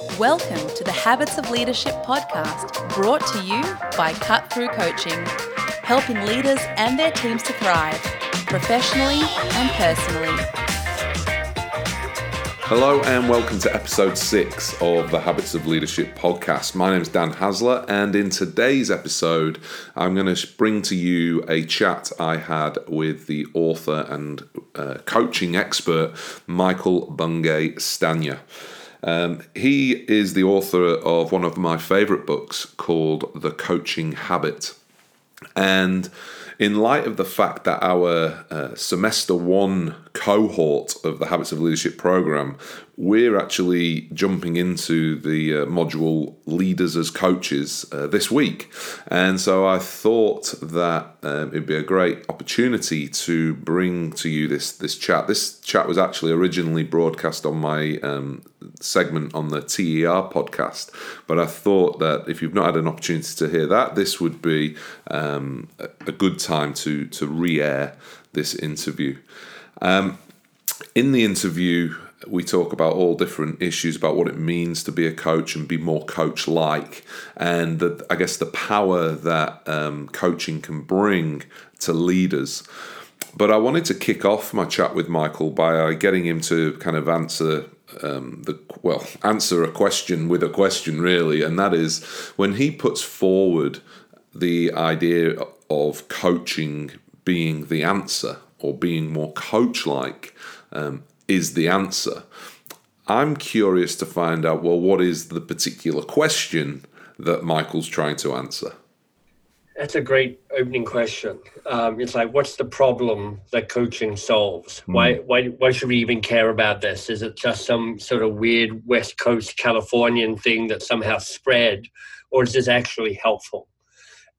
Welcome to the Habits of Leadership podcast, brought to you by Cut Through Coaching, helping leaders and their teams to thrive professionally and personally. Hello, and welcome to episode six of the Habits of Leadership podcast. My name is Dan Haesler, and in today's episode, I'm going to bring to you a chat I had with the author and uh, coaching expert, Michael Bungay Stanier. Um, he is the author of one of my favorite books called The Coaching Habit. And in light of the fact that our uh, semester one cohort of the Habits of Leadership program, we're actually jumping into the uh, module Leaders as Coaches uh, this week. And so I thought that um, it'd be a great opportunity to bring to you this, this chat. This chat was actually originally broadcast on my um, segment on the TER podcast, but I thought that if you've not had an opportunity to hear that, this would be um, a good time to, to re air this interview. Um, in the interview, we talk about all different issues about what it means to be a coach and be more coach like, and that I guess the power that um, coaching can bring to leaders. But I wanted to kick off my chat with Michael by getting him to kind of answer um, the well answer a question with a question really, and that is when he puts forward the idea of coaching being the answer or being more coach like um, is the answer. I'm curious to find out well, what is the particular question that Michael's trying to answer? That's a great opening question. Um, it's like, what's the problem that coaching solves? Mm. Why, why, why should we even care about this? Is it just some sort of weird West Coast Californian thing that somehow spread, or is this actually helpful?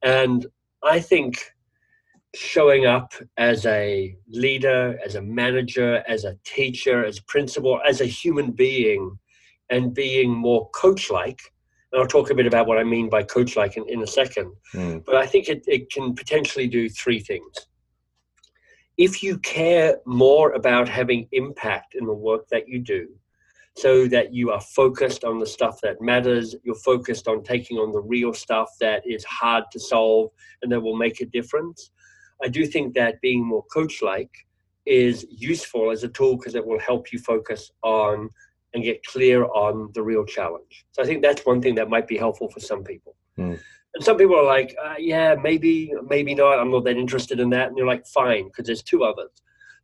And I think showing up as a leader, as a manager, as a teacher, as principal, as a human being, and being more coach like. And I'll talk a bit about what I mean by coach like in, in a second. Mm. But I think it, it can potentially do three things. If you care more about having impact in the work that you do, so that you are focused on the stuff that matters, you're focused on taking on the real stuff that is hard to solve and that will make a difference, I do think that being more coach like is useful as a tool because it will help you focus on and get clear on the real challenge. So I think that's one thing that might be helpful for some people. Mm. And some people are like, uh, yeah, maybe, maybe not. I'm not that interested in that. And you're like, fine, because there's two others.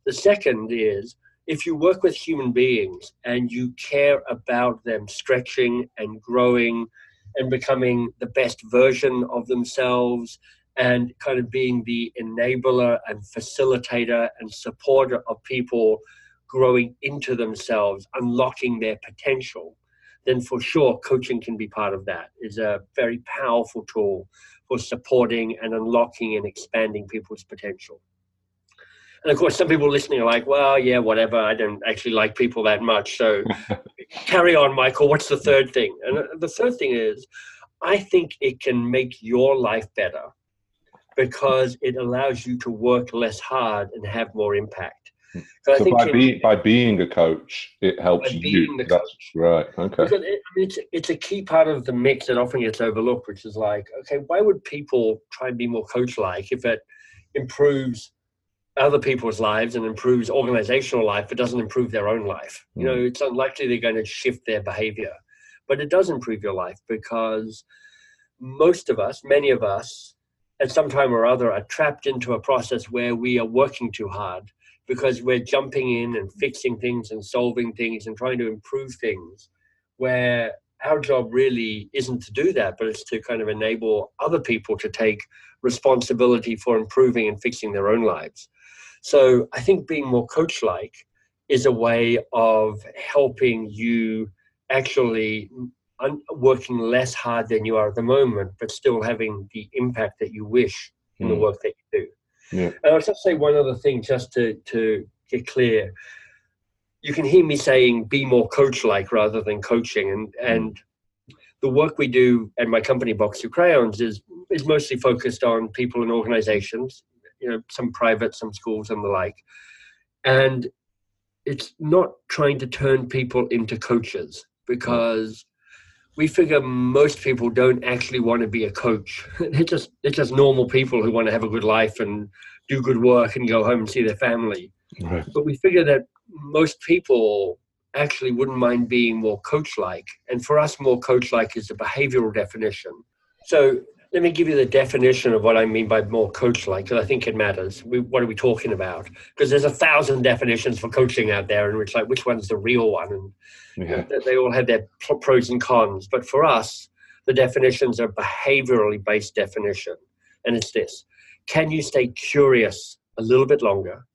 The second is if you work with human beings and you care about them stretching and growing and becoming the best version of themselves and kind of being the enabler and facilitator and supporter of people growing into themselves, unlocking their potential, then for sure coaching can be part of that. Is a very powerful tool for supporting and unlocking and expanding people's potential. And of course, some people listening are like, well, yeah, whatever. I don't actually like people that much. So carry on, Michael. What's the third thing? And uh, the third thing is, I think it can make your life better because it allows you to work less hard and have more impact. Hmm. So, by, be, by being a coach, it helps you. That's coach. right. Okay. It, it's it's a key part of the mix that often gets overlooked, which is like, okay, why would people try and be more coach-like if it improves other people's lives and improves organizational life, it doesn't improve their own life. Mm. You know, hmm. it's unlikely they're going to shift their behavior, but it does improve your life because most of us, many of us, at some time or other are trapped into a process where we are working too hard because we're jumping in and fixing things and solving things and trying to improve things where our job really isn't to do that but it's to kind of enable other people to take responsibility for improving and fixing their own lives. So i think being more coach like is a way of helping you actually working less hard than you are at the moment, but still having the impact that you wish in mm. the hmm. work that you do. Yeah. And I'll just say one other thing just to, to get clear. You can hear me saying be more coach like rather than coaching. And, mm. and the work we do at my company, Box of Crayons, is, is mostly focused on people and organizations, you know, some private, some schools, and the like. And it's not trying to turn people into coaches because we figure most people don't actually want to be a coach. they're just they're just normal people who want to have a good life and do good work and go home and see their family. Right. But we figure that most people actually wouldn't mind being more coach-like, and for us, more coach-like is a behavioral definition. So let me give you the definition of what I mean by more coach-like, because I think it matters. We, what are we talking about? Because there's a thousand definitions for coaching out there, and it's like which one's the real one? And yeah. they all have their pros and cons. But for us, the definitions are behaviorally based definition, and it's this: Can you stay curious a little bit longer?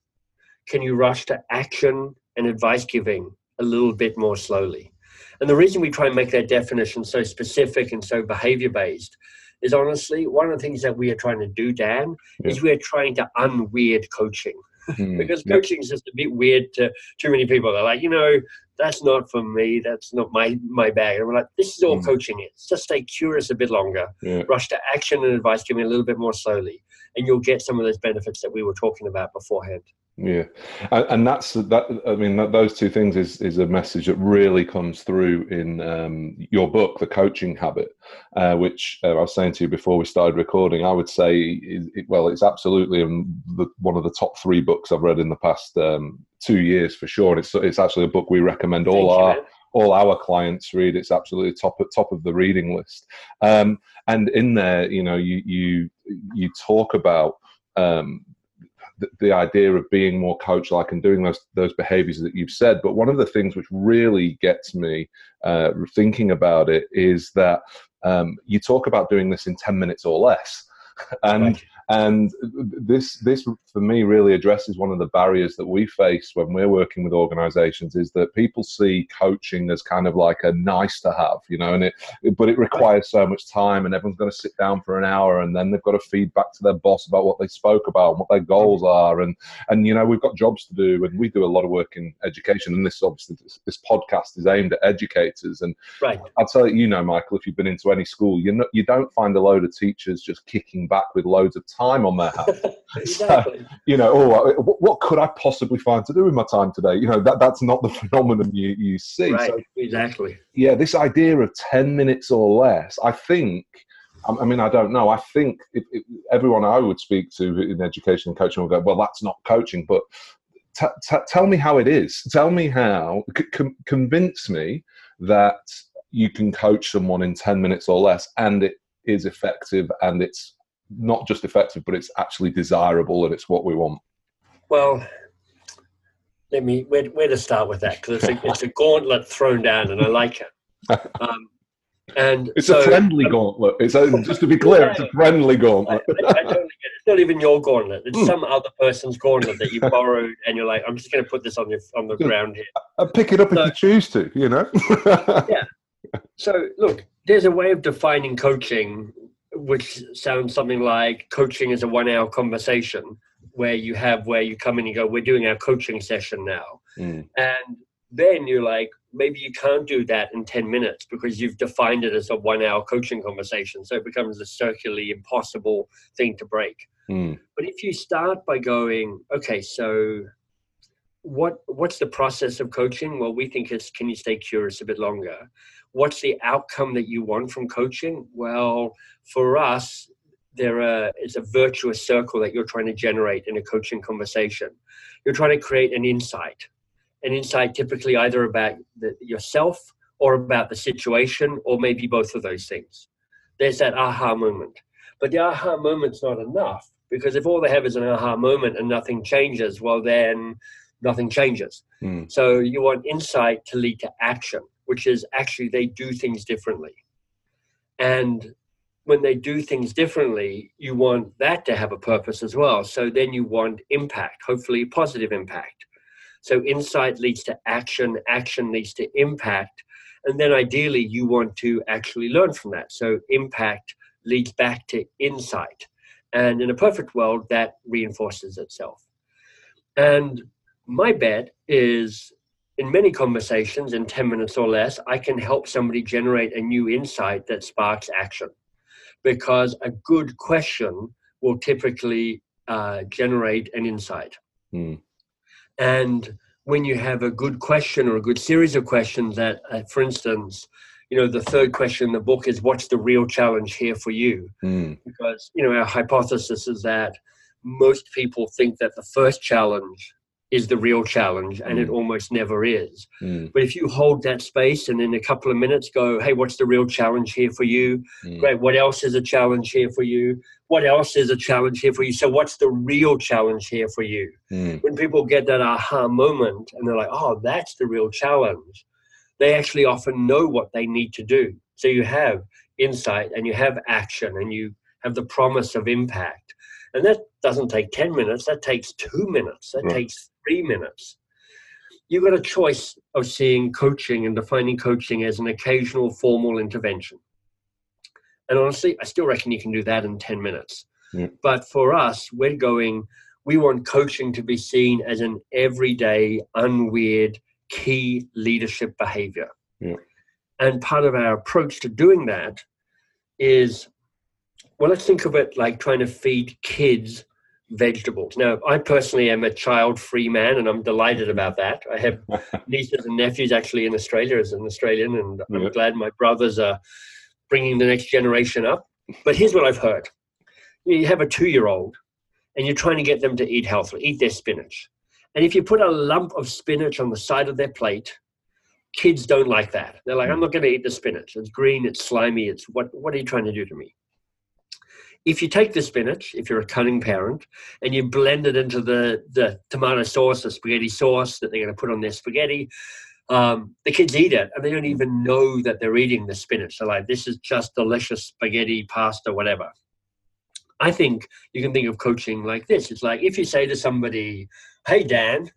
Can you rush to action and advice giving a little bit more slowly? And the reason we try and make that definition so specific and so behavior based is honestly one of the things that we are trying to do, Dan, yeah. is we're trying to unweird coaching. Mm, because coaching is just a bit weird to too many people. They're like, you know, that's not for me. That's not my my bag. And we're like, this is all mm. coaching is. Just stay curious a bit longer. Yeah. Rush to action and advice. Give me a little bit more slowly, and you'll get some of those benefits that we were talking about beforehand. Yeah, and, and that's that. I mean, that, those two things is is a message that really comes through in um, your book, The Coaching Habit, uh, which uh, I was saying to you before we started recording. I would say, it, well, it's absolutely the, one of the top three books I've read in the past um, two years for sure. And it's it's actually a book we recommend all Thank our. You, all our clients read. It's absolutely top at top of the reading list. Um, and in there, you know, you you you talk about um, the, the idea of being more coach-like and doing those those behaviors that you've said. But one of the things which really gets me uh, thinking about it is that um, you talk about doing this in ten minutes or less, and. And this, this for me really addresses one of the barriers that we face when we're working with organizations is that people see coaching as kind of like a nice to have, you know, and it, but it requires so much time and everyone's got to sit down for an hour and then they've got to feed back to their boss about what they spoke about and what their goals are. And, and, you know, we've got jobs to do and we do a lot of work in education. And this obviously, this, this podcast is aimed at educators. And right. I'd say, you know, Michael, if you've been into any school, you know, you don't find a load of teachers just kicking back with loads of time on their hands. exactly. So, you know, oh, uh, what could I possibly find to do with my time today? You know, that that's not the phenomenon you, you see. Right, so, exactly. Yeah, this idea of 10 minutes or less, I think, um, I mean, I don't know. I think everyone I would speak to in education and coaching will go, well, that's not coaching, but T- t- tell me how it is. Tell me how. C- convince me that you can coach someone in 10 minutes or less and it is effective and it's not just effective, but it's actually desirable and it's what we want? Well, let me where, where to start with that because it's a, it's a gauntlet thrown down, and I like it. Um, and it's so, a friendly um, gauntlet. It's a, just to be clear, yeah, it's a friendly gauntlet. I, I, I it's not even your gauntlet. It's mm. some other person's gauntlet that you borrowed, and you're like, I'm just going to put this on your on the ground here. I'll pick it up so, if you choose to. You know. yeah. So look, there's a way of defining coaching which sounds something like coaching is a one hour conversation where you have where you come in and go we're doing our coaching session now mm. and then you're like maybe you can't do that in 10 minutes because you've defined it as a one hour coaching conversation so it becomes a circularly impossible thing to break mm. but if you start by going okay so what what's the process of coaching well we think it's can you stay curious a bit longer what's the outcome that you want from coaching? Well, for us, there are, is a virtuous circle that you're trying to generate in a coaching conversation. You're trying to create an insight, an insight typically either about the, yourself or about the situation, or maybe both of those things. There's that aha moment. But the aha moment's not enough because if all they have is an aha moment and nothing changes, well, then nothing changes. Mm. So you want insight to lead to action which is actually they do things differently. And when they do things differently, you want that to have a purpose as well. So then you want impact, hopefully positive impact. So insight leads to action, action leads to impact. And then ideally, you want to actually learn from that. So impact leads back to insight. And in a perfect world, that reinforces itself. And my bet is in many conversations in 10 minutes or less, I can help somebody generate a new insight that sparks action. Because a good question will typically uh, generate an insight. Mm. And when you have a good question or a good series of questions that, uh, for instance, you know, the third question in the book is what's the real challenge here for you? Mm. Because, you know, our hypothesis is that most people think that the first challenge is the real challenge and it almost never is. Mm. But if you hold that space and in a couple of minutes go, hey, what's the real challenge here for you? Mm. Great. What else is a challenge here for you? What else is a challenge here for you? So, what's the real challenge here for you? Mm. When people get that aha moment and they're like, oh, that's the real challenge, they actually often know what they need to do. So, you have insight and you have action and you have the promise of impact. And that doesn't take 10 minutes, that takes two minutes, that Right. takes three minutes. You've got a choice of seeing coaching and defining coaching as an occasional formal intervention. And honestly, I still reckon you can do that in 10 minutes. Yeah. But for us, we're going, we want coaching to be seen as an everyday, unweird, key leadership behavior. Yeah. And part of our approach to doing that is well, let's think of it like trying to feed kids vegetables. Now, I personally am a child free man, and I'm delighted mm-hmm. about that. I have nieces and nephews actually in Australia as an Australian, and I'm glad my brothers are bringing the next generation up. But here's what I've heard you have a two year old, and you're trying to get them to eat healthily, eat their spinach. And if you put a lump of spinach on the side of their plate, kids don't like that. They're like, I'm mm. not going to eat the spinach. It's green, it's slimy, it's what, what are you trying to do to me? If you take the spinach, if you're a cunning parent, and you blend it into the, the tomato sauce the spaghetti sauce that they're going to put on their spaghetti, um, the kids eat it and they don't even know that they're eating the spinach. They're like, this is just delicious spaghetti, pasta, whatever. I think you can think of coaching like this. It's like if you say to somebody, hey, Dan,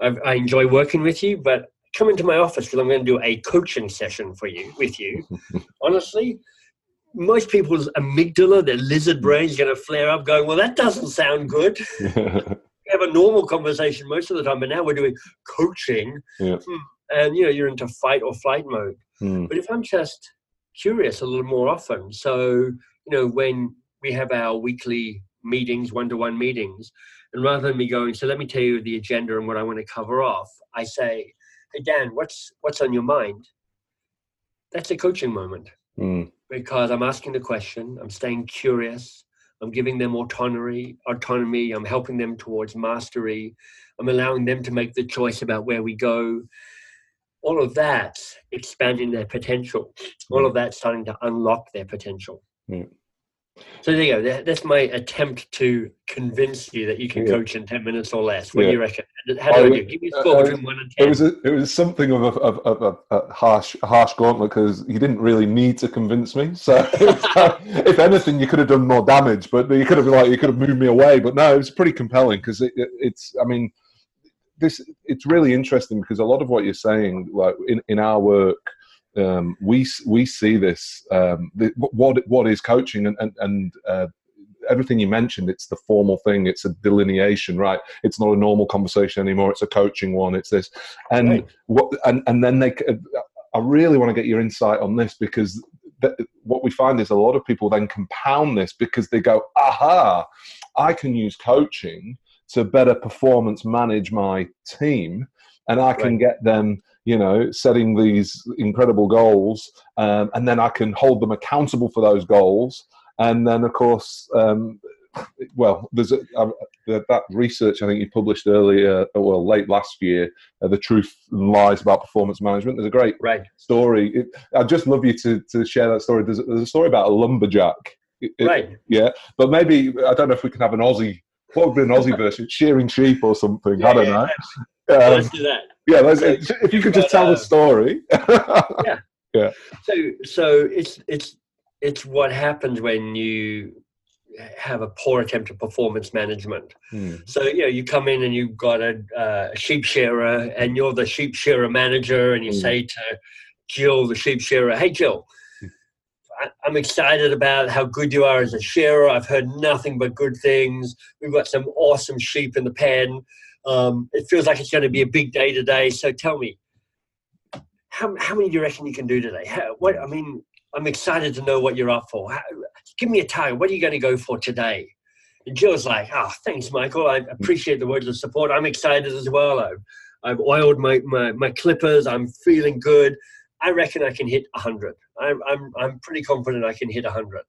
I've, I enjoy working with you, but come into my office because I'm going to do a coaching session for you with you. Honestly, most people's amygdala, their lizard brain is going to flare up going, well, that doesn't sound good. We have a normal conversation most of the time, but now we're doing coaching. Yeah. Hmm. And, you know, you're into fight or flight mode. Mm. But if I'm just curious a little more often, so, you know, when we have our weekly meetings, one to one meetings, and rather than me going, so let me tell you the agenda and what I want to cover off, I say, hey, Dan, what's, what's on your mind? That's a coaching moment Mm. Because I'm asking the question, I'm staying curious, I'm giving them autonomy, autonomy, I'm helping them towards mastery, I'm allowing them to make the choice about where we go. All of that expanding their potential. All of that starting to unlock their potential. Yeah. So there you go. That- That's my attempt to convince you that you can Yeah. coach in ten minutes or less. What Yeah. do you reckon? How do I I- do? Give me a score uh, between one and It ten. was a, it was something of a, of, of, of a harsh harsh gauntlet because you didn't really need to convince me. So if anything, you could have done more damage, but you could have like you could have moved me away. But no, it was pretty compelling because it, it, it's I mean this it's really interesting because a lot of what you're saying like in, in our work um, we we see this um, the, what what is coaching and and, and uh, everything you mentioned it's the formal thing it's a delineation right it's not a normal conversation anymore it's a coaching one it's this and Right. what and and then they I really want to get your insight on this because th- what we find is a lot of people then compound this because they go aha i can use coaching to better performance manage my team and i can Right. get them you know setting these incredible goals um, and then i can hold them accountable for those goals. And then of course um, well there's a, uh, that research i think you published earlier well late last year uh, the truth and lies about performance management. There's a great right. story. It, i'd just love you to, to share that story. There's, a- there's a story about a lumberjack. It- it- Right. yeah. But maybe i don't know if we can have an aussie what would be an aussie version? Shearing sheep or something. I don't yeah, know. yeah. Let's do that. yeah let's, Okay. if you could just tell the story yeah. Yeah. So so it's it's it's what happens when you have a poor attempt at performance management. Hmm. So you know you come in and you've got a, uh, sheep shearer and you're the sheep shearer manager and you Mm. say to Jill the sheep shearer, "Hey Jill, I- I'm excited about how good you are as a shearer. I've heard nothing but good things. We've got some awesome sheep in the pen. Um, it feels like it's going to be a big day today. So tell me, how, how many do you reckon you can do today? How, what I mean, I'm excited to know what you're up for. How, give me a target. What are you going to go for today? And Jill's like, oh, thanks, Michael. I appreciate the words of support. I'm excited as well. I've, I've oiled my, my, my clippers. I'm feeling good. I reckon I can hit 100. I'm, I'm, I'm pretty confident I can hit 100.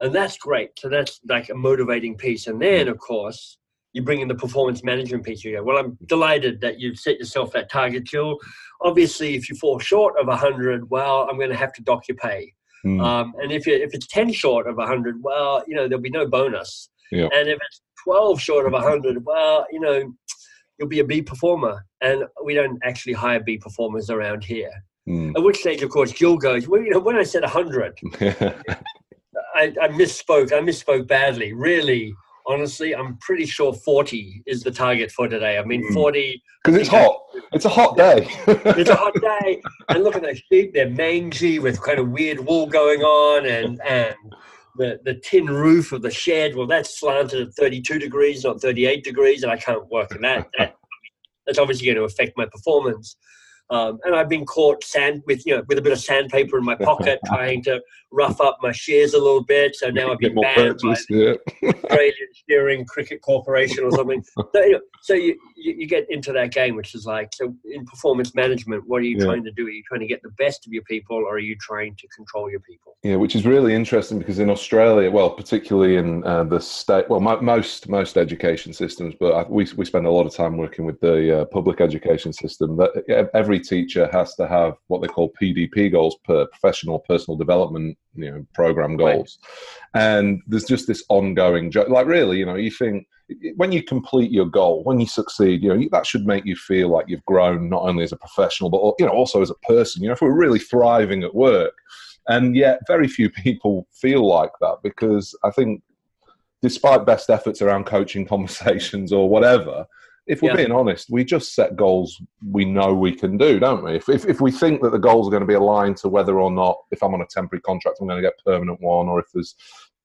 And that's great. So that's like a motivating piece. And then, of course, you bring in the performance management piece. You go, well, I'm delighted that you've set yourself that target, Jill. Obviously, if you fall short of 100, well, I'm going to have to dock your pay. Mm. Um, and if, you, if it's 10 short of 100, well, you know, there'll be no bonus. And if it's 12 short of 100, well, you know, you'll be a B performer. And we don't actually hire B performers around here. Mm. At which stage, of course, Jill goes, well, you know, when I said 100, I, I misspoke. I misspoke badly. Really, honestly, I'm pretty sure 40 is the target for today. I mean, hmm. 40. Because it's hot. It's a hot day. it's a hot day. And look at those sheep. They're mangy with kind of weird wool going on and, and the, the tin roof of the shed. Well, that's slanted at 32 degrees, not 38 degrees. And I can't work in that. that that's obviously going to affect my performance. Um, and I've been caught sand with you know with a bit of sandpaper in my pocket, trying to rough up my shears a little bit. So now I've been banned purchase, by the yeah. Australian Shearing Cricket Corporation or something. So, you, know, so you, you, you get into that game, which is like so in performance management. What are you yeah. trying to do? Are you trying to get the best of your people, or are you trying to control your people? Yeah, which is really interesting because in Australia, well, particularly in uh, the state, well, most most education systems, but I, we we spend a lot of time working with the uh, public education system. That every teacher has to have what they call PDP goals per professional personal development you know program goals right. and there's just this ongoing like really you know you think when you complete your goal when you succeed you know that should make you feel like you've grown not only as a professional but you know also as a person you know if we're really thriving at work and yet very few people feel like that because i think despite best efforts around coaching conversations or whatever if we're yeah. being honest, we just set goals we know we can do, don't we? If, if, if we think that the goals are going to be aligned to whether or not, if I'm on a temporary contract, I'm going to get permanent one, or if there's,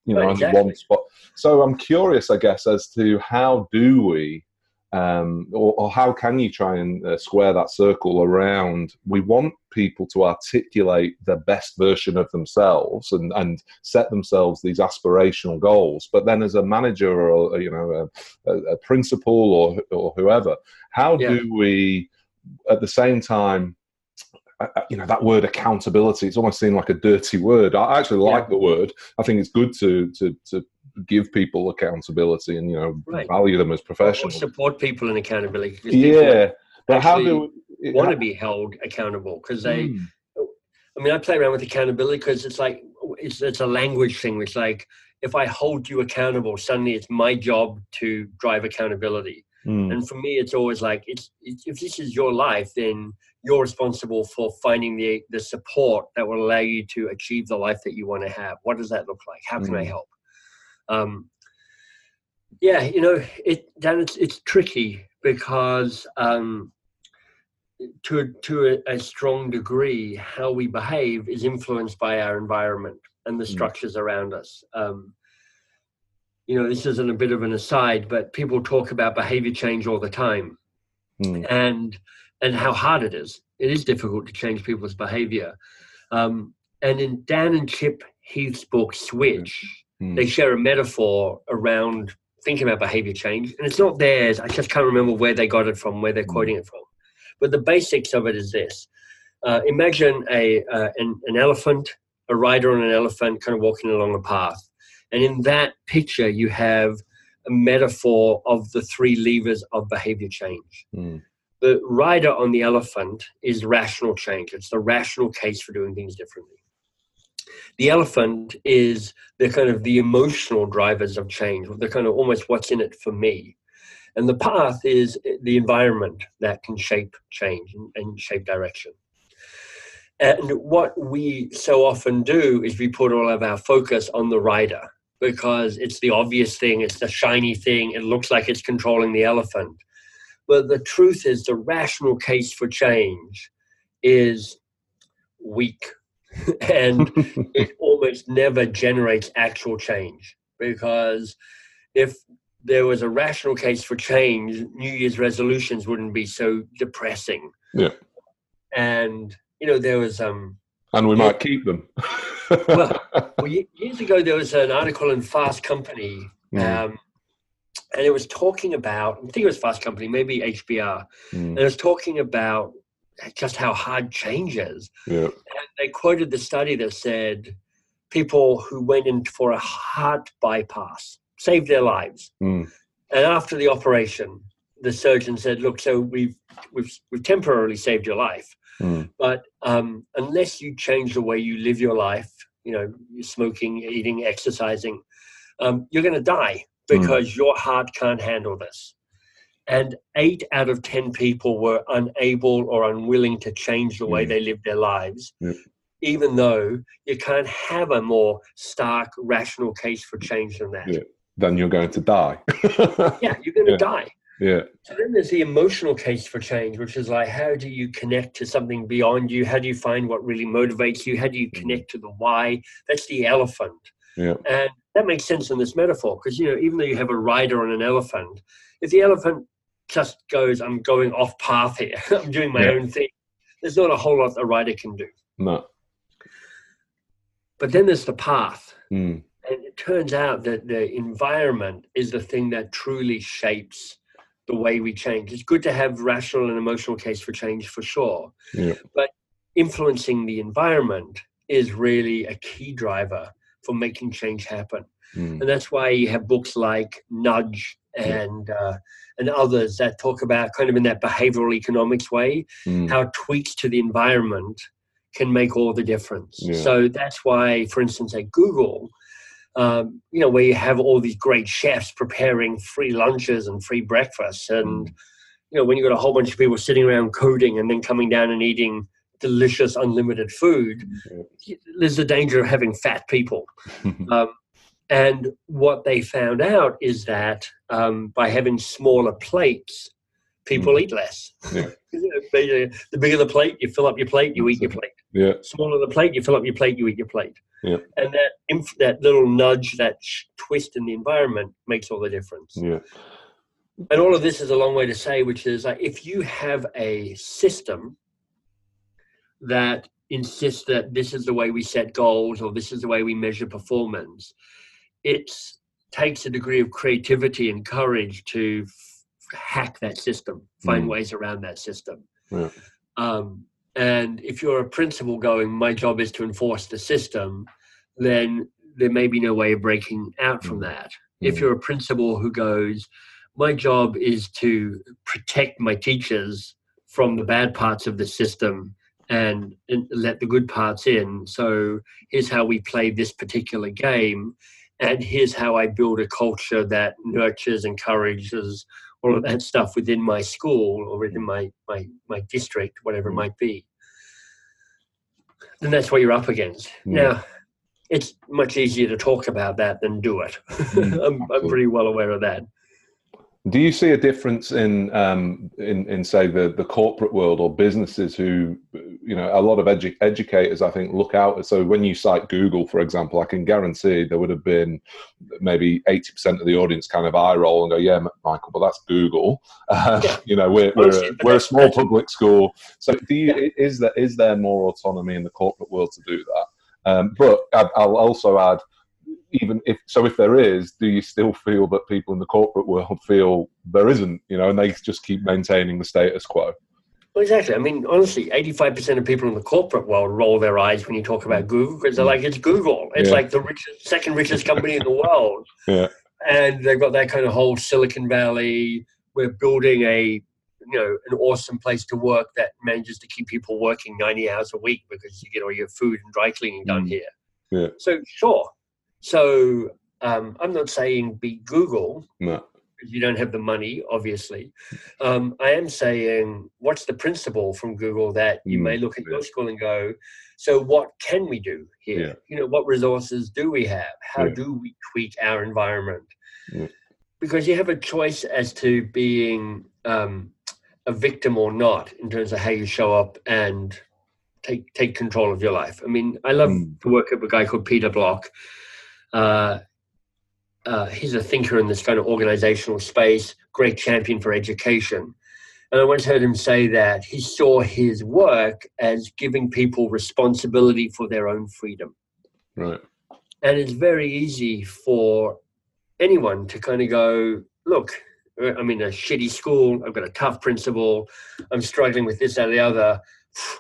you know, exactly. only one spot. So I'm curious, I guess, as to how do we um, or, or, how can you try and uh, square that circle around we want people to articulate the best version of themselves and, and set themselves these aspirational goals but then as a manager or you know a, a principal or, or whoever how yeah. do we at the same time uh, uh, you know that word accountability it's almost seemed like a dirty word i actually like yeah. the word i think it's good to to to give people accountability and you know right. value them as professionals. Or support people in accountability. Yeah, but how do we, want to be held accountable because they? Hmm. I mean, I play around with accountability because it's like it's it's a language thing. It's like if I hold you accountable, suddenly it's my job to drive accountability. Mm. And for me, it's always like it's, it's, if this is your life, then you're responsible for finding the the support that will allow you to achieve the life that you want to have. What does that look like? How can mm. I help? Um, yeah, you know, it Dan, it's, it's tricky because um, to to a, a, strong degree, how we behave is influenced by our environment and the mm. structures mm. around us. Um, you know, this isn't a bit of an aside, but people talk about behavior change all the time, mm. and and how hard it is. It is difficult to change people's behavior. Um, and in Dan and Chip Heath's book Switch, Mm. They share a metaphor around thinking about behavior change, and it's not theirs. I just can't remember where they got it from, where they're mm. quoting it from. But the basics of it is this: uh, imagine a uh, an, an elephant, a rider on an elephant, kind of walking along a path, and in that picture you have a metaphor of the three levers of behavior change. Mm. The rider on the elephant is rational change. It's the rational case for doing things differently the elephant is the kind of the emotional drivers of change the kind of almost what's in it for me. And the path is the environment that can shape change and, and shape direction. And what we so often do is we put all of our focus on the rider because it's the obvious thing it's the shiny thing it looks like it's controlling the elephant. But the truth is the rational case for change is weak and it almost never generates actual change because if there was a rational case for change, New Year's resolutions wouldn't be so depressing. Yeah. And you know there was um. And we might keep them. well, well, years ago there was an article in Fast Company, mm. um, and it was talking about I think it was Fast Company, maybe HBR, mm. and it was talking about just how hard change is. Yeah. And they quoted the study that said people who went in for a heart bypass saved their lives. Mm. And after the operation, the surgeon said, "Look, so we've we've we've temporarily saved your life, Mm. but um, unless you change the way you live your life, you know, smoking, eating, exercising, um, you're going to die Mm. because your heart can't handle this." And eight out of ten people were unable or unwilling to change the way Mm. they lived their lives, Yep. even though you can't have a more stark, rational case for change than that. Yeah. Then you're going to die. yeah you're going to Yeah. die. yeah. So then there's the emotional case for change, which is like, how do you connect to something beyond you? How do you find what really motivates you? How do you connect to the why? That's the elephant. Yeah. And that makes sense in this metaphor because, you know, even though you have a rider on an elephant, if the elephant just goes, I'm going off path here, I'm doing my Yeah. own thing, there's not a whole lot a rider can do. No. But then there's the path. Mm. And it turns out that the environment is the thing that truly shapes the way we change. It's good to have rational and emotional case for change for sure. Yeah. But influencing the environment is really a key driver for making change happen. Mm. And that's why you have books like Nudge. And uh, and others that talk about kind of in that behavioral economics way Mm. how tweaks to the environment can make all the difference. Yeah. So that's why, for instance, at Google, um, you know, where you have all these great chefs preparing free lunches and free breakfasts, and Mm. you know, when you've got a whole bunch of people sitting around coding and then coming down and eating delicious unlimited food, there's the danger of having fat people. Um, and what they found out is that um, by having smaller plates, people eat less. Yeah. Basically, the bigger the plate, you fill up your plate, you eat your plate. yeah. Smaller the plate, you fill up your plate, you eat your plate. Yeah. And that inf- that little nudge, that sh- twist in the environment makes all the difference. Yeah. And all of this is a long way to say, which is like if you have a system that insists that this is the way we set goals or this is the way we measure performance, it takes a degree of creativity and courage to f- hack that system, find Mm. ways around that system. Yeah. Um, and if you're a principal going, my job is to enforce the system, then there may be no way of breaking out from Mm. that. If Mm. you're a principal who goes, my job is to protect my teachers from the bad parts of the system and, and let the good parts in. So here's how we play this particular game, and here's how I build a culture that nurtures, encourages all of that stuff within my school or within my my my district, whatever it Mm. might be. Then that's what you're up against. Yeah. Now, it's much easier to talk about that than do it. Mm, I'm, I'm pretty well aware of that. Do you see a difference in um, in in say the the corporate world or businesses who you know a lot of edu- educators I think look out? So when you cite Google for example I can guarantee there would have been maybe eighty percent of the audience kind of eye roll and go yeah Michael but that's Google. Uh, Yeah. you know we're we're a, we're a small public school. So do you is there is there more autonomy in the corporate world to do that? Um, but I'll also add even if so if there is do you still feel that people in the corporate world feel there isn't you know and they just keep maintaining the status quo Well, exactly. I mean, honestly, 85% of people in the corporate world roll their eyes when you talk about Google because they're like, it's Google. It's Yeah. like the richest, second richest company in the world. Yeah. And they've got that kind of whole Silicon Valley. We're building a, you know, an awesome place to work that manages to keep people working 90 hours a week because you get all your food and dry cleaning done Mm. here. Yeah. So, sure. So, um, I'm not saying be Google no you don't have the money, obviously. Um, I am saying, what's the principle from Google that you Mm, may look at your school and go, so what can we do here? Yeah. You know, what resources do we have? How Yeah. do we tweak our environment? Yeah. Because you have a choice as to being um, a victim or not in terms of how you show up and take take control of your life. I mean, I love Mm. to work with a guy called Peter Block. Uh, uh, he's a thinker in this kind of organizational space, great champion for education. And I once heard him say that he saw his work as giving people responsibility for their own freedom. right And it's very easy for anyone to kind of go, look, I'm in a shitty school. I've got a tough principal. I'm struggling with this and the other.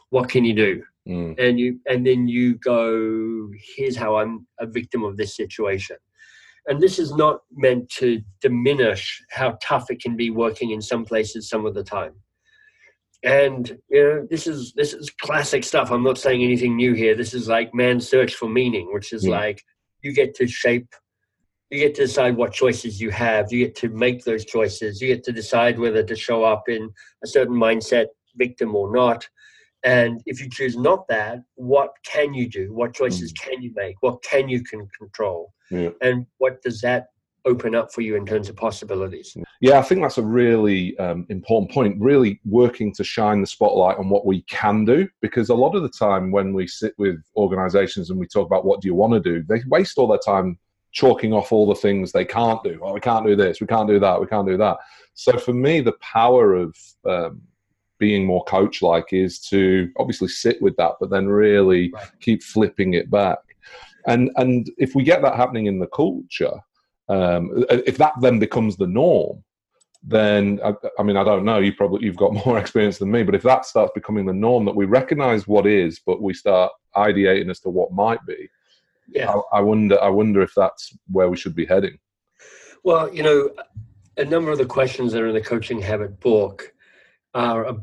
What can you do? Mm. And you and then you go, here's how I'm a victim of this situation. And this is not meant to diminish how tough it can be working in some places some of the time. And you know, this is this is classic stuff. I'm not saying anything new here. This is like man's search for meaning, which is yeah. like you get to shape you get to decide what choices you have. You get to make those choices. You get to decide whether to show up in a certain mindset, victim or not. And if you choose not that, what can you do? What choices mm. can you make? What can you can control? Yeah. And what does that open up for you in terms of possibilities? Yeah, I think that's a really um, important point. Really working to shine the spotlight on what we can do, because a lot of the time when we sit with organisations and we talk about what do you want to do, they waste all their time chalking off all the things they can't do. Oh, we can't do this, we can't do that, we can't do that. So for me, the power of um, being more coach like is to obviously sit with that, but then really right. keep flipping it back. And and if we get that happening in the culture, um, if that then becomes the norm, then I, I, mean I don't know. You probably you've got more experience than me, but if that starts becoming the norm, that we recognise what is, but we start ideating as to what might be, yeah. I, I wonder. I wonder if that's where we should be heading. Well, you know, a number of the questions that are in the Coaching Habit book are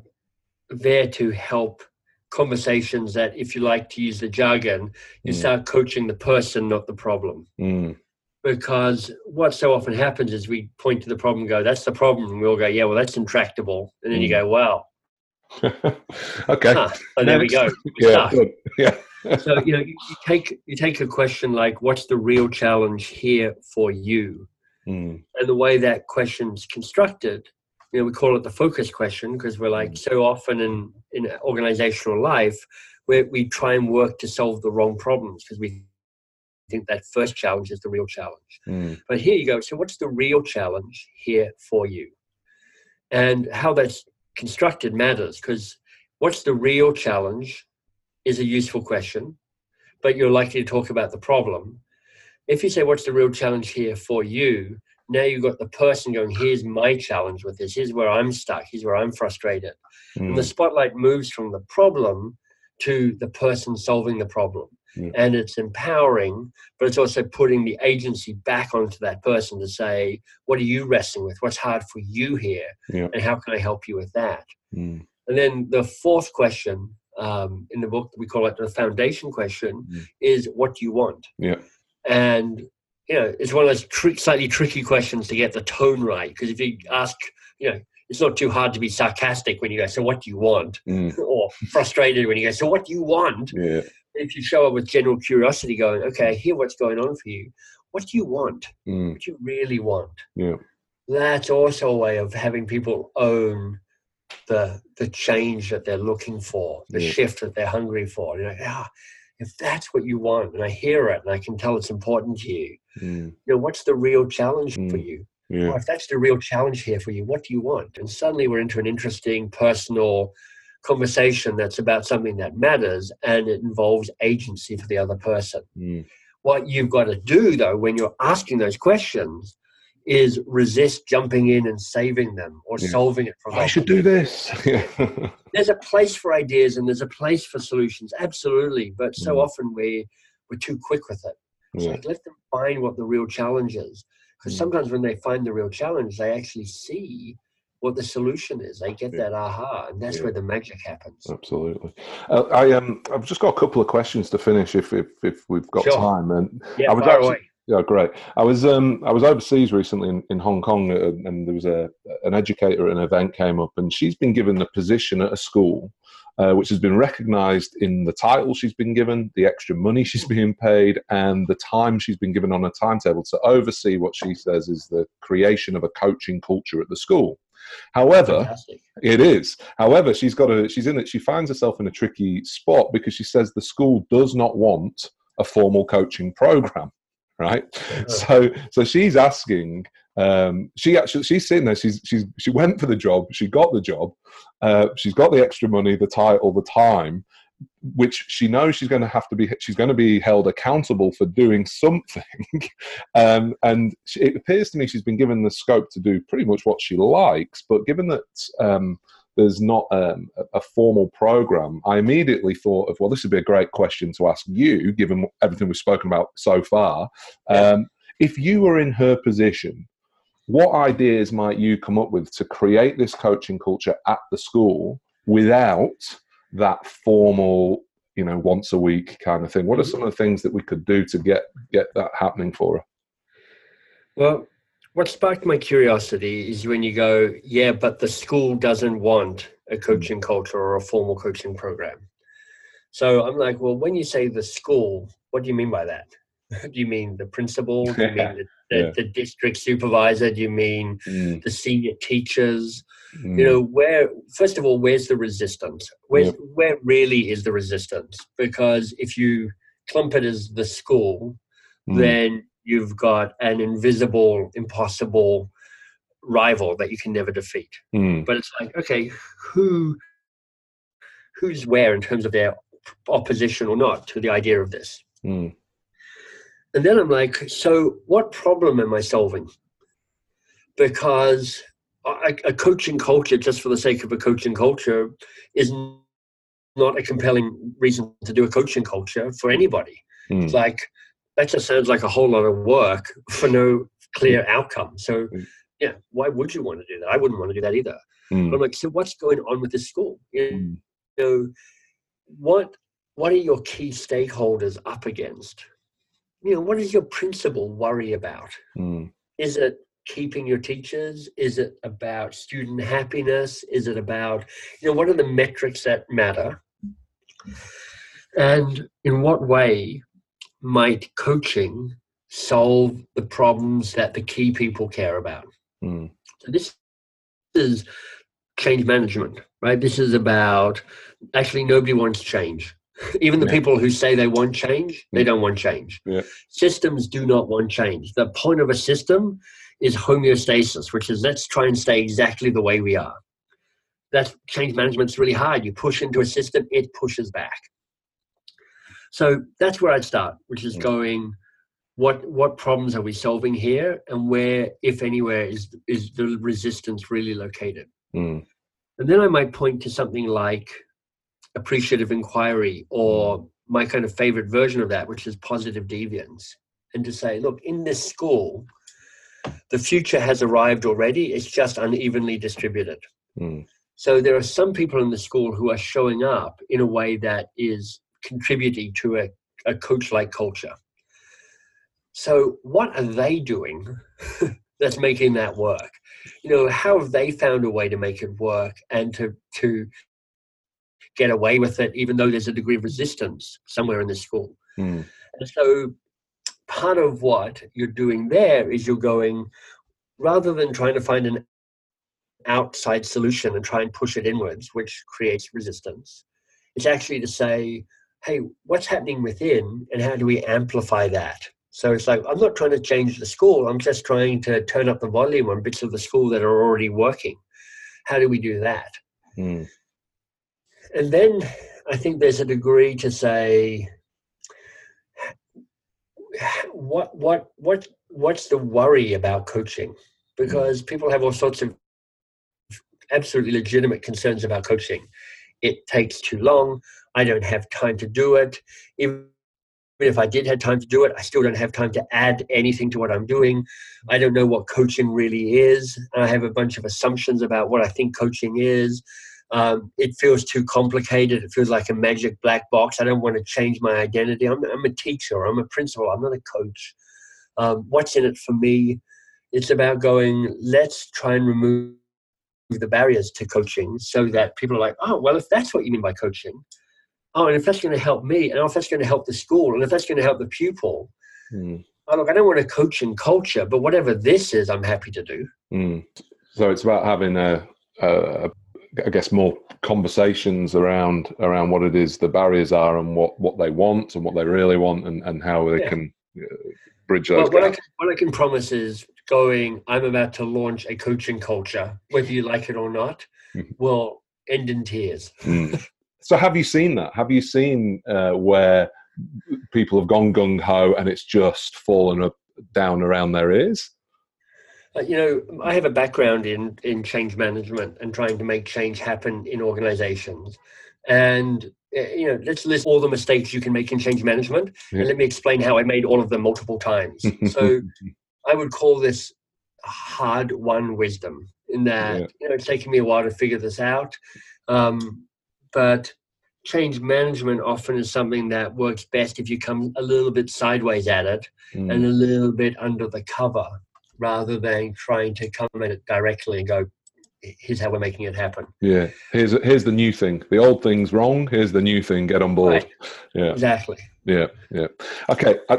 there to help conversations that, if you like to use the jargon, you mm. start coaching the person, not the problem. Mm. Because what so often happens is we point to the problem and go, that's the problem. And we all go, yeah, well, that's intractable. And then mm. you go, wow. okay. Huh. And there we go. yeah, yeah so you know you, you, take you take a question like what's the real challenge here for you mm. and the way that question's constructed you know we call it the focus question because we're like mm. so often in in organizational life where we try and work to solve the wrong problems because we think that first challenge is the real challenge mm. but here you go so what's the real challenge here for you and how that's constructed matters because what's the real challenge is a useful question, but you're likely to talk about the problem. If you say, What's the real challenge here for you? Now you've got the person going, Here's my challenge with this. Here's where I'm stuck. Here's where I'm frustrated. Mm. And the hmm. spotlight moves from the problem to the person solving the problem. Mm. And it's empowering, but it's also putting the agency back onto that person to say, What are you wrestling with? What's hard for you here? Yeah. And how can I help you with that? Mm. And then the fourth question um, in the book we call it the foundation question mm. is what do you want yeah and you know it's one of those tri- slightly tricky questions to get the tone right because if you ask you know it's not too hard to be sarcastic when you go so what do you want mm. or frustrated when you go so what do you want yeah if you show up with general curiosity going okay hear what's going on for you what do you want mm. what do you really want yeah that's also a way of having people own the the change that they're looking for, the yeah. shift that they're hungry for. You know, ah, if that's what you want, and I hear it, and I can tell it's important to you, mm. you know, what's the real challenge mm. for you? Yeah. Well, if that's the real challenge here for you, what do you want? And suddenly we're into an interesting personal conversation that's about something that matters and it involves agency for the other person. Mm. What you've got to do, though, when you're asking those questions, is resist jumping in and saving them or yeah. solving it for them. I should do this. there's a place for ideas and there's a place for solutions, absolutely. But so mm. often we we're too quick with it. Yeah. like let them find what the real challenge is. Because mm. sometimes when they find the real challenge, they actually see what the solution is. They get yeah. that aha, and that's where the magic happens. Absolutely. Uh, I um, I've just got a couple of questions to finish, if if, if we've got sure. time. And yeah, I was actually, away. Yeah, great. I was um I was overseas recently in, in Hong Kong, uh, and there was a an educator at an event came up, and she's been given a position at a school, uh, which has been recognised in the title she's been given, the extra money she's being paid, and the time she's been given on a timetable to oversee what she says is the creation of a coaching culture at the school. However, Fantastic. it is. However, she's got a she's in it. She finds herself in a tricky spot because she says the school does not want a formal coaching program right? So so she's asking. Um, she actually she's sitting there. She's she's she went for the job. She got the job. Uh, she's got the extra money, the title, the time, which she knows she's going to have to be she's going to be held accountable for doing something um, and she, it appears to me she's been given the scope to do pretty much what she likes but given that um, there's not um, a formal program i immediately thought of well this would be a great question to ask you given everything we've spoken about so far. Um, if you were in her position what ideas might you come up with to create this coaching culture at the school without that formal you know once a week kind of thing? What are some of the things that we could do to get get that happening for her? Well what sparked my curiosity is when you go yeah but the school doesn't want a coaching culture or a formal coaching program so i'm like well when you say the school what do you mean by that do you mean the principal do you mean the, the, yeah. the district supervisor do you mean mm. the senior teachers Mm. You know, where first of all, where's the resistance? Where's. Where really is the resistance? Because if you clump it as the school, mm. then you've got an invisible, impossible rival that you can never defeat. Mm. But it's like, okay, who who's where in terms of their opposition or not to the idea of this? Mm. And then I'm like, so what problem am I solving? Because a, a, coaching culture just for the sake of a coaching culture is not a compelling reason to do a coaching culture for anybody. Mm. It's like that just sounds like a whole lot of work for no clear mm. outcome. So mm. yeah, why would you want to do that? I wouldn't want to do that either. Mm. I'm like, so what's going on with this school? You hmm. know, what what are your key stakeholders up against? You know, what does your principal worry about? Hmm. Is it keeping your teachers? Is it about student happiness? Is it about, you know, what are the metrics that matter? And in what way might coaching solve the problems that the key people care about? Mm. So this is change management, right? This is about actually nobody wants change. Even the yeah. people who say they want change, they hmm. don't want change. Yeah. Systems do not want change. The point of a system is homeostasis, which is let's try and stay exactly the way we are. That change management is really hard. You push into a system, it pushes back. So that's where I'd start, which is mm. going, what what problems are we solving here, and where, if anywhere, is is the resistance really located? Mm. And then I might point to something like appreciative inquiry, or mm. my kind of favorite version of that, which is positive deviance, and to say, look, in this school, the future has arrived already, it's just unevenly distributed. Mm. So there are some people in the school who are showing up in a way that is contributing to a, a coach like culture. So, what are they doing that's making that work? You know, how have they found a way to make it work and to, to get away with it, even though there's a degree of resistance somewhere in the school? Mm. And so, part of what you're doing there is you're going rather than trying to find an outside solution and try and push it inwards, which creates resistance. It's actually to say, hey, what's happening within and how do we amplify that? So it's like, I'm not trying to change the school, I'm just trying to turn up the volume on bits of the school that are already working. How do we do that? Mm. And then I think there's a degree to say, what what what what's the worry about coaching? Because people have all sorts of absolutely legitimate concerns about coaching. It takes too long. I don't have time to do it. Even if I did have time to do it, I still don't have time to add anything to what I'm doing. I don't know what coaching really is. I have a bunch of assumptions about what I think coaching is. Um, it feels too complicated. It feels like a magic black box. I don't want to change my identity. I'm, I'm a teacher. I'm a principal. I'm not a coach. Um, what's in it for me? It's about going, let's try and remove the barriers to coaching so that people are like, oh, well, if that's what you mean by coaching, oh, and if that's going to help me, and if that's going to help the school, and if that's going to help the pupil, mm. oh, look, I don't want a coaching culture, but whatever this is, I'm happy to do. Mm. So it's about having a, a, I guess more conversations around around what it is the barriers are and what what they want and what they really want and and how they yeah. can uh, bridge those. Well, what I, can, what I can promise is going. I'm about to launch a coaching culture, whether you like it or not, mm-hmm. will end in tears. mm. so have you seen that? Have you seen uh, where people have gone gung ho and it's just fallen up, down around their ears? Uh, you know, I have a background in in change management and trying to make change happen in organizations. And uh, you know, let's list all the mistakes you can make in change management, yeah. and let me explain how I made all of them multiple times. so, I would call this hard-won wisdom. In that, yeah. you know, it's taken me a while to figure this out, um, but change management often is something that works best if you come a little bit sideways at it mm. and a little bit under the cover rather than trying to come at it directly and go, here's how we're making it happen. Yeah, here's here's the new thing. The old thing's wrong. Here's the new thing. Get on board. Right. Yeah, exactly. Yeah, yeah. Okay, I,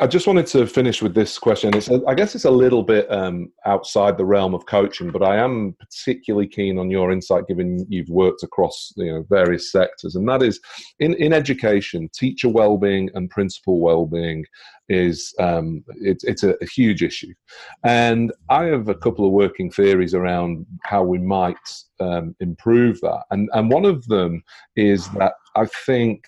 I just wanted to finish with this question. It's I guess it's a little bit um, outside the realm of coaching, but I am particularly keen on your insight, given you've worked across you know various sectors, and that is in in education, teacher well-being and principal well-being is um, it, it's a, a, huge issue, and I have a couple of working theories around how we might um, improve that, and and one of them is that I think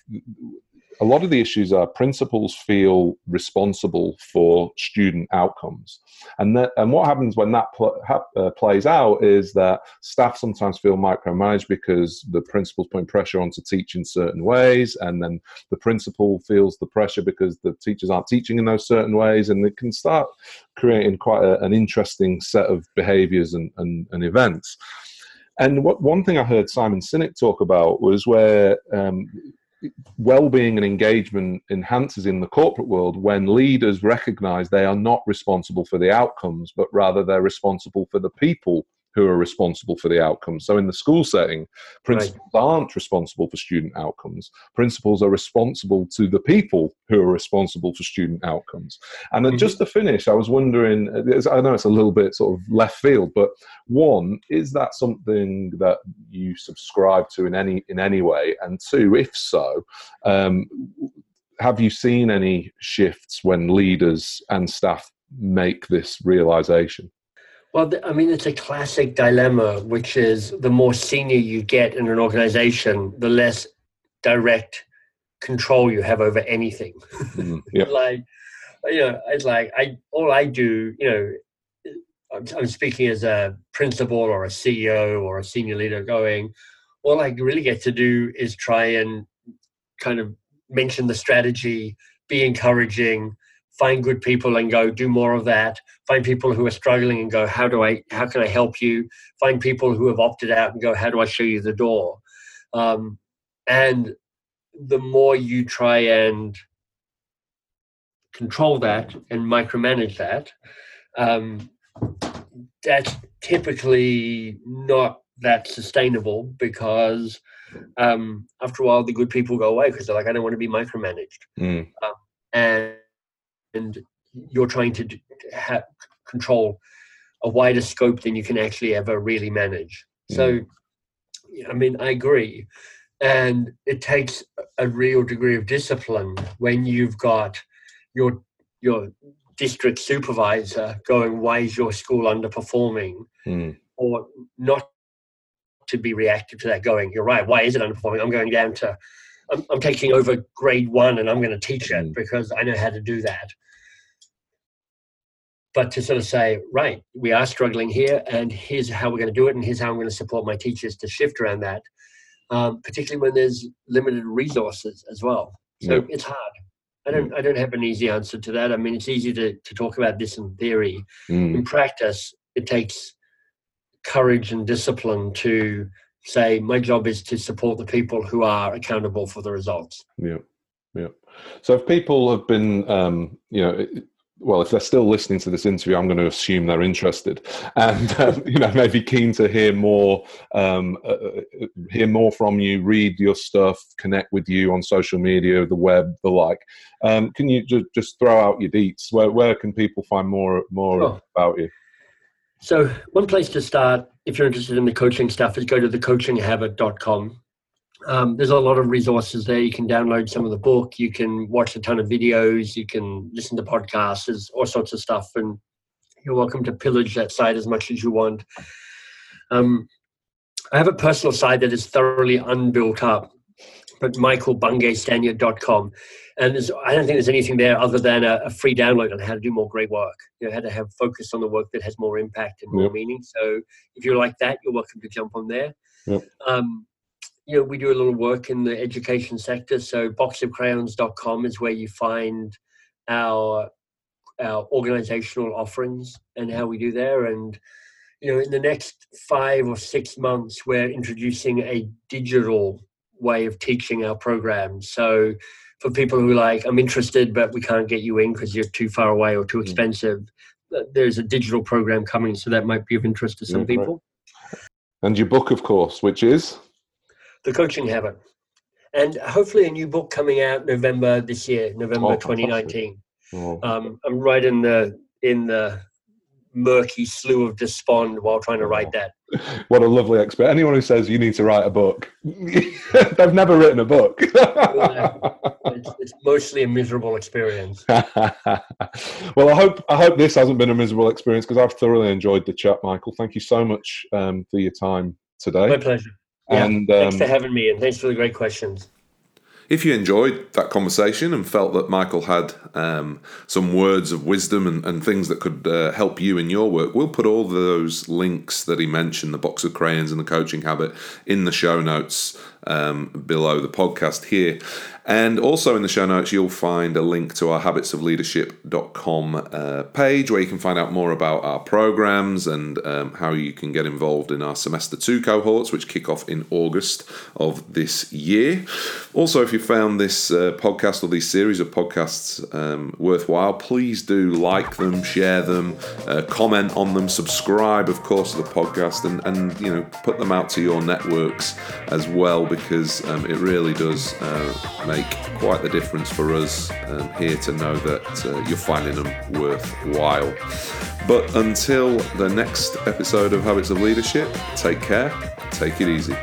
a lot of the issues are principals feel responsible for student outcomes. And, that, and what happens when that pl- ha- uh, plays out is that staff sometimes feel micromanaged because the principal's putting pressure on to teach in certain ways, and then the principal feels the pressure because the teachers aren't teaching in those certain ways, and it can start creating quite a, an interesting set of behaviors and, and, and events. And what one thing I heard Simon Sinek talk about was where um, well-being and engagement enhances in the corporate world when leaders recognize they are not responsible for the outcomes but rather they're responsible for the people who are responsible for the outcomes. So in the school setting, principals right. aren't responsible for student outcomes. Principals are responsible to the people who are responsible for student outcomes. And then mm-hmm. just to finish, I was wondering, I know it's a little bit sort of left field, but one, is that something that you subscribe to in any in any way? And two, if so, um, have you seen any shifts when leaders and staff make this realization? Well, I mean, it's a classic dilemma, which is the more senior you get in an organization, the less direct control you have over anything. Mm, like, you know, it's like I all I do, you know, I'm, I'm, speaking as a principal or a CEO or a senior leader, going, all I really get to do is try and kind of mention the strategy, be encouraging, find good people and go do more of that. Find people who are struggling and go how do i how can i help you? Find people who have opted out and go how do i show you the door? Um, and the more you try and control that and micromanage that um, that's typically not that sustainable because um, after a while the good people go away because they're like i don't want to be micromanaged. Mm. um, and and you're trying to ha- control a wider scope than you can actually ever really manage. Mm. So, I mean, I agree. And it takes a real degree of discipline when you've got your your district supervisor going, "Why is your school underperforming?" Mm. Or not to be reactive to that, going, "You're right. Why is it underperforming? I'm going down to I'm, I'm taking over grade one and I'm going to teach it mm. because I know how to do that. But to sort of say, right, we are struggling here, and here's how we're going to do it, and here's how I'm going to support my teachers to shift around that, um, particularly when there's limited resources as well. So yeah. it's hard. I don't, mm. I don't have an easy answer to that. I mean, it's easy to, to talk about this in theory. Mm. In practice, it takes courage and discipline to say my job is to support the people who are accountable for the results. Yeah, yeah. So if people have been, um, you know, well, if they're still listening to this interview, I'm going to assume they're interested, and um, you know, maybe keen to hear more, um, uh, uh, hear more from you, read your stuff, connect with you on social media, the web, the like. Um, can you just just throw out your deets? Where where can people find more more sure. about you? So one place to start if you're interested in the coaching stuff is go to thecoachinghabit.com. Um, there's a lot of resources there. You can download some of the book. You can watch a ton of videos. You can listen to podcasts. There's all sorts of stuff, and you're welcome to pillage that site as much as you want. Um, I have a personal side that is thoroughly unbuilt up. but michaelbungay-stanier.com. And I don't think there's anything there other than a, a, free download on how to do more great work. You know, how to have focus on the work that has more impact and more yep. meaning. So if you're like that, you're welcome to jump on there. Yep. Um, you know, we do a little work in the education sector. So boxofcrayons.com is where you find our our organizational offerings and how we do there. And you know, in the next five or six months, we're introducing a digital way of teaching our programs. So for people who like, I'm interested, but we can't get you in because you're too far away or too mm. expensive, mm. there's a digital program coming, so that might be of interest to some yeah, people. Right. And your book, of course, which is The Coaching Habit, and hopefully a new book coming out November this year, November oh, 2019. Oh. Um, I'm right in the in the murky slough of despond while trying to write that. What a lovely expert. Anyone who says you need to write a book, they've never written a book. it's, it's, mostly a miserable experience. well, I hope I hope this hasn't been a miserable experience because I've thoroughly enjoyed the chat, Michael. Thank you so much um, for your time today. My pleasure. And yeah, thanks um, for having me, and thanks for the great questions. If you enjoyed that conversation and felt that Michael had um, some words of wisdom and, and things that could uh, help you in your work, we'll put all those links that he mentioned, the box of crayons and the coaching habit, in the show notes um, below the podcast here. And also in the show notes, you'll find a link to our habitsofleadership.com uh, page where you can find out more about our programs and um, how you can get involved in our semester two cohorts, which kick off in August of this year. Also, if you found this uh, podcast or these series of podcasts um, worthwhile, please do like them, share them, uh, comment on them, subscribe, of course, to the podcast, and, and you know put them out to your networks as well because um, it really does uh, make quite the difference for us um, here to know that uh, you're finding them worthwhile. But until the next episode of Habits of Leadership, take care, take it easy.